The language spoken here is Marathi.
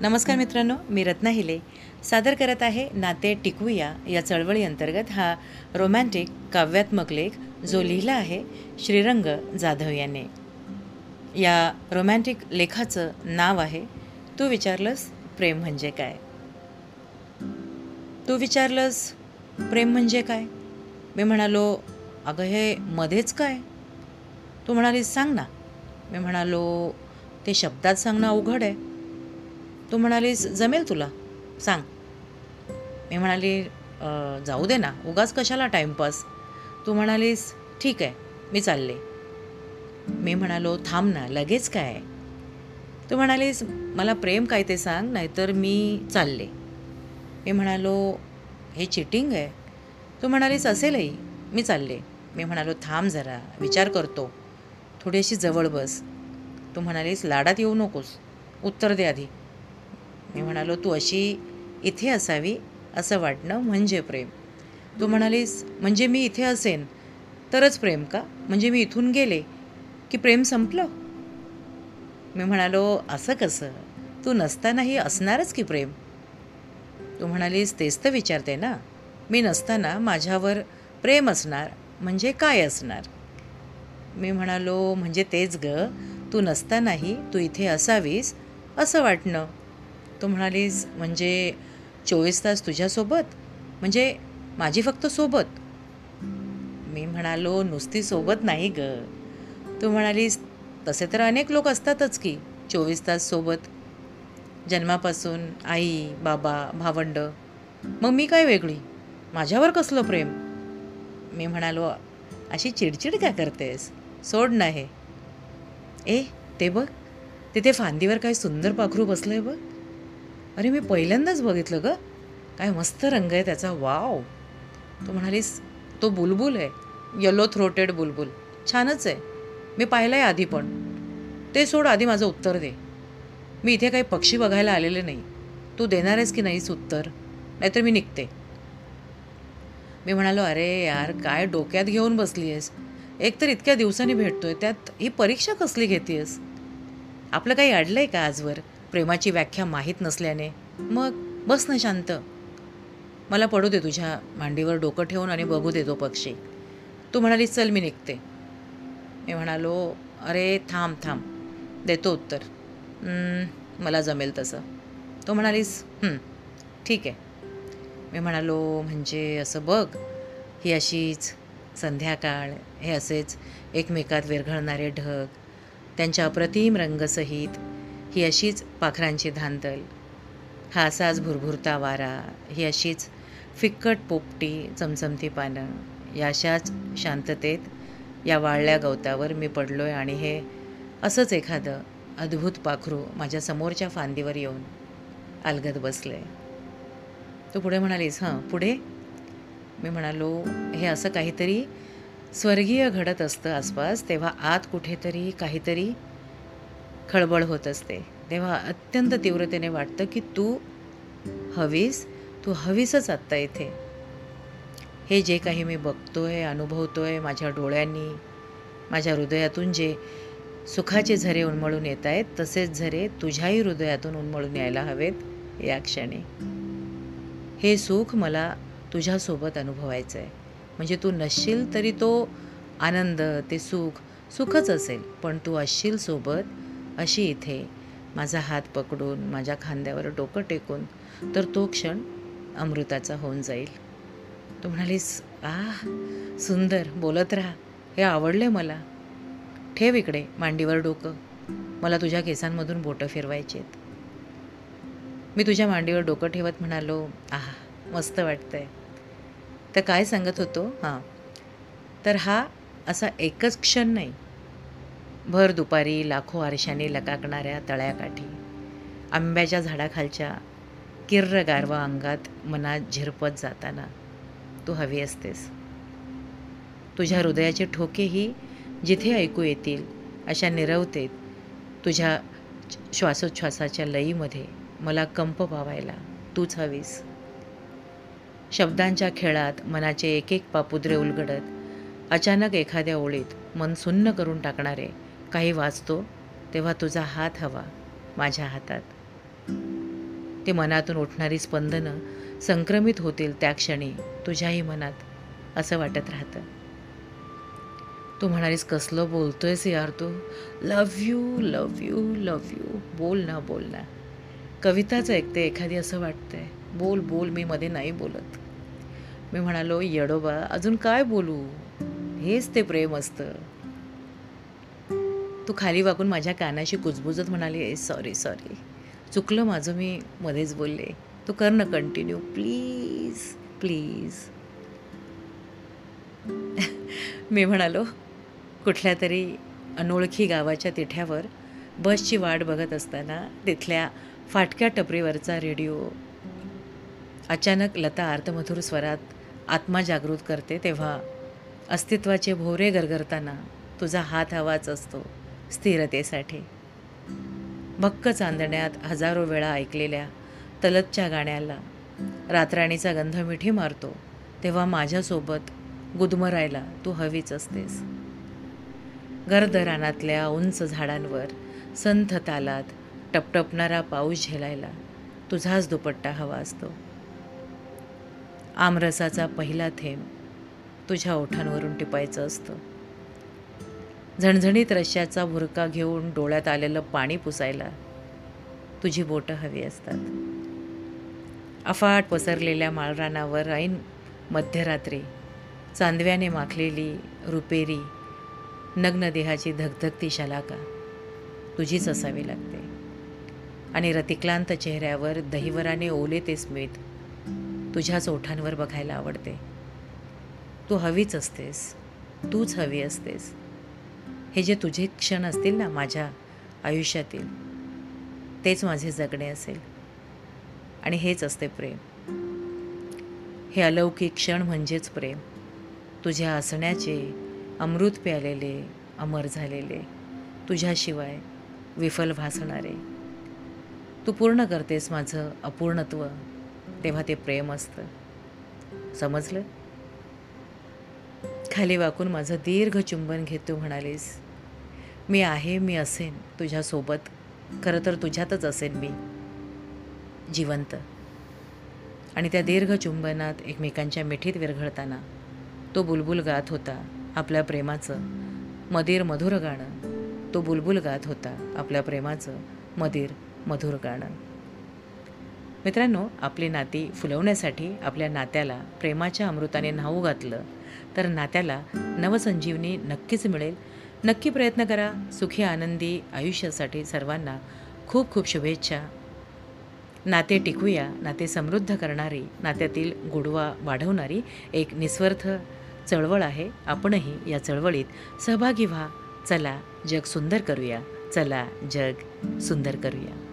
नमस्कार मित्रांनो मी रत्ना हिले. सादर करत आहे नाते टिकवूया या चळवळी अंतर्गत हा रोमॅन्टिक काव्यात्मक लेख जो लिहिला आहे श्रीरंग जाधव याने. या रोमॅन्टिक लेखाचं नाव आहे तू विचारलंस प्रेम म्हणजे काय? तू विचारलंस प्रेम म्हणजे काय? मी म्हणालो अगं हे मध्येच काय? तू म्हणालीस सांग ना. मी म्हणालो ते शब्दात सांगणं अवघड आहे. तू म्हणालीस जमेल तुला? सांग. मी म्हणाली जाऊ दे ना उगाच कशाला टाईमपास तू म्हणालीस ठीक आहे मी चालले. मी म्हणालो थांब ना लगेच काय तू म्हणालीस मला प्रेम काय ते सांग नाहीतर मी चालले. मी म्हणालो हे चिटिंग आहे? तू म्हणालीस असेलही मी चालले. मी म्हणालो थांब जरा विचार करतो. थोडीशी जवळ बस. तू म्हणालीस लाडात येऊ नकोस. उत्तर दे आधी. मी म्हणालो तू अशी इथे असावी असं वाटणं म्हणजे प्रेम. तू म्हणालीस म्हणजे मी इथे असेन तरच प्रेम का? म्हणजे मी इथून गेले की प्रेम संपलं? मी म्हणालो असं कसं? तू नसतानाही असणारच की प्रेम. तू म्हणालीस तेच तर विचारते ना. मी नसताना माझ्यावर प्रेम असणार म्हणजे काय असणार? मी म्हणालो म्हणजे तेच ग. तू नसतानाही तू इथे असावीस असं वाटणं. तू म्हणालीस म्हणजे चोवीस तास तुझ्यासोबत? म्हणजे माझी फक्त सोबत? मी म्हणालो नुसती सोबत नाही ग. तू म्हणालीस तसे तर अनेक लोक असतातच की चोवीस तास सोबत. जन्मापासून आई बाबा भावंड. मग मी काय वेगळी? माझ्यावर कसलं प्रेम? मी म्हणालो अशी चिडचिड काय करतेस? सोड ना हे. ए ते बघ तिथे फांदीवर काय सुंदर पाखरू बसलंय बघ. अरे मी पहिल्यांदाच बघितलं ग. काय मस्त रंग आहे त्याचा. वाव. तो म्हणालीस तो बुलबुल आहे. Yellow throated bulbul. छानच आहे. मी पाहिलं आहे आधी पण. ते सोड आधी माझं उत्तर दे. मी इथे काही पक्षी बघायला आलेले नाही. तू देणार आहेस की नाहीस उत्तर? नाहीतर मी निघते. मी म्हणालो अरे यार काय डोक्यात घेऊन बसली आहेस एक तर इतक्या दिवसांनी भेटतोय. त्यात ही परीक्षा कसली घेतेस आपलं काही अडलंय का आजवर? प्रेमाची व्याख्या माहीत नसल्याने मग बस ना शांत. मला पडू दे तुझ्या मांडीवर डोकं ठेवून आणि बघू दे तो पक्षी. तू म्हणालीस चल मी निघते. मी म्हणालो अरे थांब थांब. देतो उत्तर. मला जमेल तसं. तो म्हणालीस ठीक आहे. मी म्हणालो म्हणजे असं बघ ही अशीच संध्याकाळ हे असेच एकमेकात विरघळणारे ढग त्यांच्या अप्रतिम रंगसहित ही अशीच पाखरांची धांदल. हा असाच भुरभुरता वारा ही अशीच फिक्कट पोपटी चमचमती पानं या अशाच शांततेत या वाळल्या गवतावर मी पडलो आहे आणि हे असंच एखादं अद्भुत पाखरू माझ्या समोरच्या फांदीवर येऊन अलगद आहे तू पुढे म्हणालीस हां पुढे? मी म्हणालो हे असं काहीतरी स्वर्गीय घडत असतं आसपास तेव्हा आत कुठेतरी काहीतरी खळबळ होत असते. तेव्हा अत्यंत तीव्रतेने वाटतं की तू हवीस तू हवीसच आत्ता इथे. हे जे काही मी बघतोय अनुभवतोय माझ्या डोळ्यांनी माझ्या हृदयातून जे सुखाचे झरे उन्मळून येत आहेत तसेच झरे तुझ्याही हृदयातून उन्मळून यायला हवेत या क्षणी. हे सुख मला तुझ्यासोबत अनुभवायचं आहे म्हणजे तू नसशील तरी तो आनंद ते सुख सुखच असेल. पण तू असशील सोबत अशी इथे माझा हात पकडून माझ्या खांद्यावर डोकं टेकून तर तो क्षण अमृताचा होऊन जाईल. तू म्हणालीस आ सुंदर बोलत राहा. हे आवडले मला. ठेव इकडे मांडीवर डोकं. मला तुझ्या केसांमधून बोटं फिरवायची आहेत. मी तुझ्या मांडीवर डोकं ठेवत म्हणालो आहा मस्त वाटतंय. तर काय सांगत होतो? हां. तर हा असा एकच क्षण नाही. भर दुपारी लाखो आरशाने लकाकणाऱ्या तळ्याकाठी. आंब्याच्या झाडाखालच्या किर्र गारवा अंगात मनात झिरपत जाताना तू हवी असतेस. तुझ्या हृदयाचे ठोकेही जिथे ऐकू येतील अशा निरवतेत तुझ्या श्वासोच्छ्वासाच्या लईमध्ये मला कंप पावायला तूच हवीस. शब्दांच्या खेळात मनाचे एक एक पापुद्रे उलगडत अचानक एखाद्या ओळीत मन सुन्न करून टाकणारे काही वाचतो तेव्हा तुझा हात हवा माझ्या हातात. ते मनातून उठणारी स्पंदनं संक्रमित होतील त्या क्षणी तुझ्याही मनात असं वाटत राहतं. तू म्हणालीस कसलं बोलतोयस यार तू? Love you love you love you बोल ना बोल ना. कविताच ऐकते एखादी असं वाटतंय. बोल बोल मी मध्ये नाही बोलत. मी म्हणालो येडोबा अजून काय बोलू? हेच ते प्रेम असतं. तू खाली वाकून माझ्या कानाशी कुजबुजत म्हणाली सॉरी सॉरी चुकलं माझं मी मध्येच बोलले. तू कर ना कंटिन्यू प्लीज प्लीज मी म्हणालो कुठल्या तरी अनोळखी गावाच्या तिठ्यावर बसची वाट बघत असताना तिथल्या फाटक्या टपरीवरचा रेडिओ अचानक लता आर्तमधुर स्वरात आत्मा जागृत करते तेव्हा अस्तित्वाचे भोवरे गरगरताना तुझा हात हवाच असतो. स्थिरतेसाठी. भक्क चांदण्यात हजारो वेळा ऐकलेल्या तलतच्या गाण्याला रातराणीचा गंध मिठी मारतो तेव्हा माझ्यासोबत गुदमरायला तू हवीच असतेस. गर्द रानातल्या उंच झाडांवर संथ तालात टपटपणारा पाऊस झेलायला तुझाच दुपट्टा हवा असतो. आमरसाचा पहिला थेंब तुझ्या ओठांवरून टिपायचं असतं. झणझणीत रश्याचा भुरका घेऊन डोळ्यात आलेलं पाणी पुसायला तुझी बोटं हवी असतात. अफाट पसरलेल्या माळरानावर ऐन मध्यरात्री चांदव्याने माखलेली रुपेरी नग्न देहाची धगधगती शलाका तुझीच असावी लागते. आणि रतिक्लांत चेहऱ्यावर दहिवराने ओले ते स्मित तुझ्याच ओठांवर बघायला आवडते. तू हवीच असतेस तूच हवी असतेस. हे जे तुझे क्षण असतील ना माझ्या आयुष्यातील तेच माझे जगणे असेल. आणि हेच असते प्रेम. हे अलौकिक क्षण म्हणजेच प्रेम. तुझ्या हसण्याचे अमृत प्यालेले अमर झालेले तुझ्याशिवाय विफल भासणारे. तू पूर्ण करतेस माझं अपूर्णत्व तेव्हा ते प्रेम असतं. समजलं? खाली वाकून माझं दीर्घ चुंबन घेतो म्हणालीस मी आहे मी असेन तुझ्यासोबत. खरं तर तुझ्यातच असेन मी. जिवंत. आणि त्या दीर्घ चुंबनात एकमेकांच्या मिठीत विरघळताना तो बुलबुल गात होता आपल्या प्रेमाचं मधीर मधुर गाणं. तो बुलबुल गात होता आपल्या प्रेमाचं मधीर मधुर गाणं. मित्रांनो आपली नाती फुलवण्यासाठी आपल्या नात्याला प्रेमाच्या अमृताने न्हाऊ घातलं तर नात्याला नवसंजीवनी नक्कीच मिळेल. नक्की प्रयत्न करा. सुखी आनंदी आयुष्यासाठी सर्वांना खूप खूप शुभेच्छा. नाते टिकूया नाते समृद्ध करणारी नात्यातील गोडवा वाढवणारी एक निस्वार्थ चळवळ आहे. आपणही या चळवळीत सहभागी व्हा. चला जग सुंदर करूया. चला जग सुंदर करूया.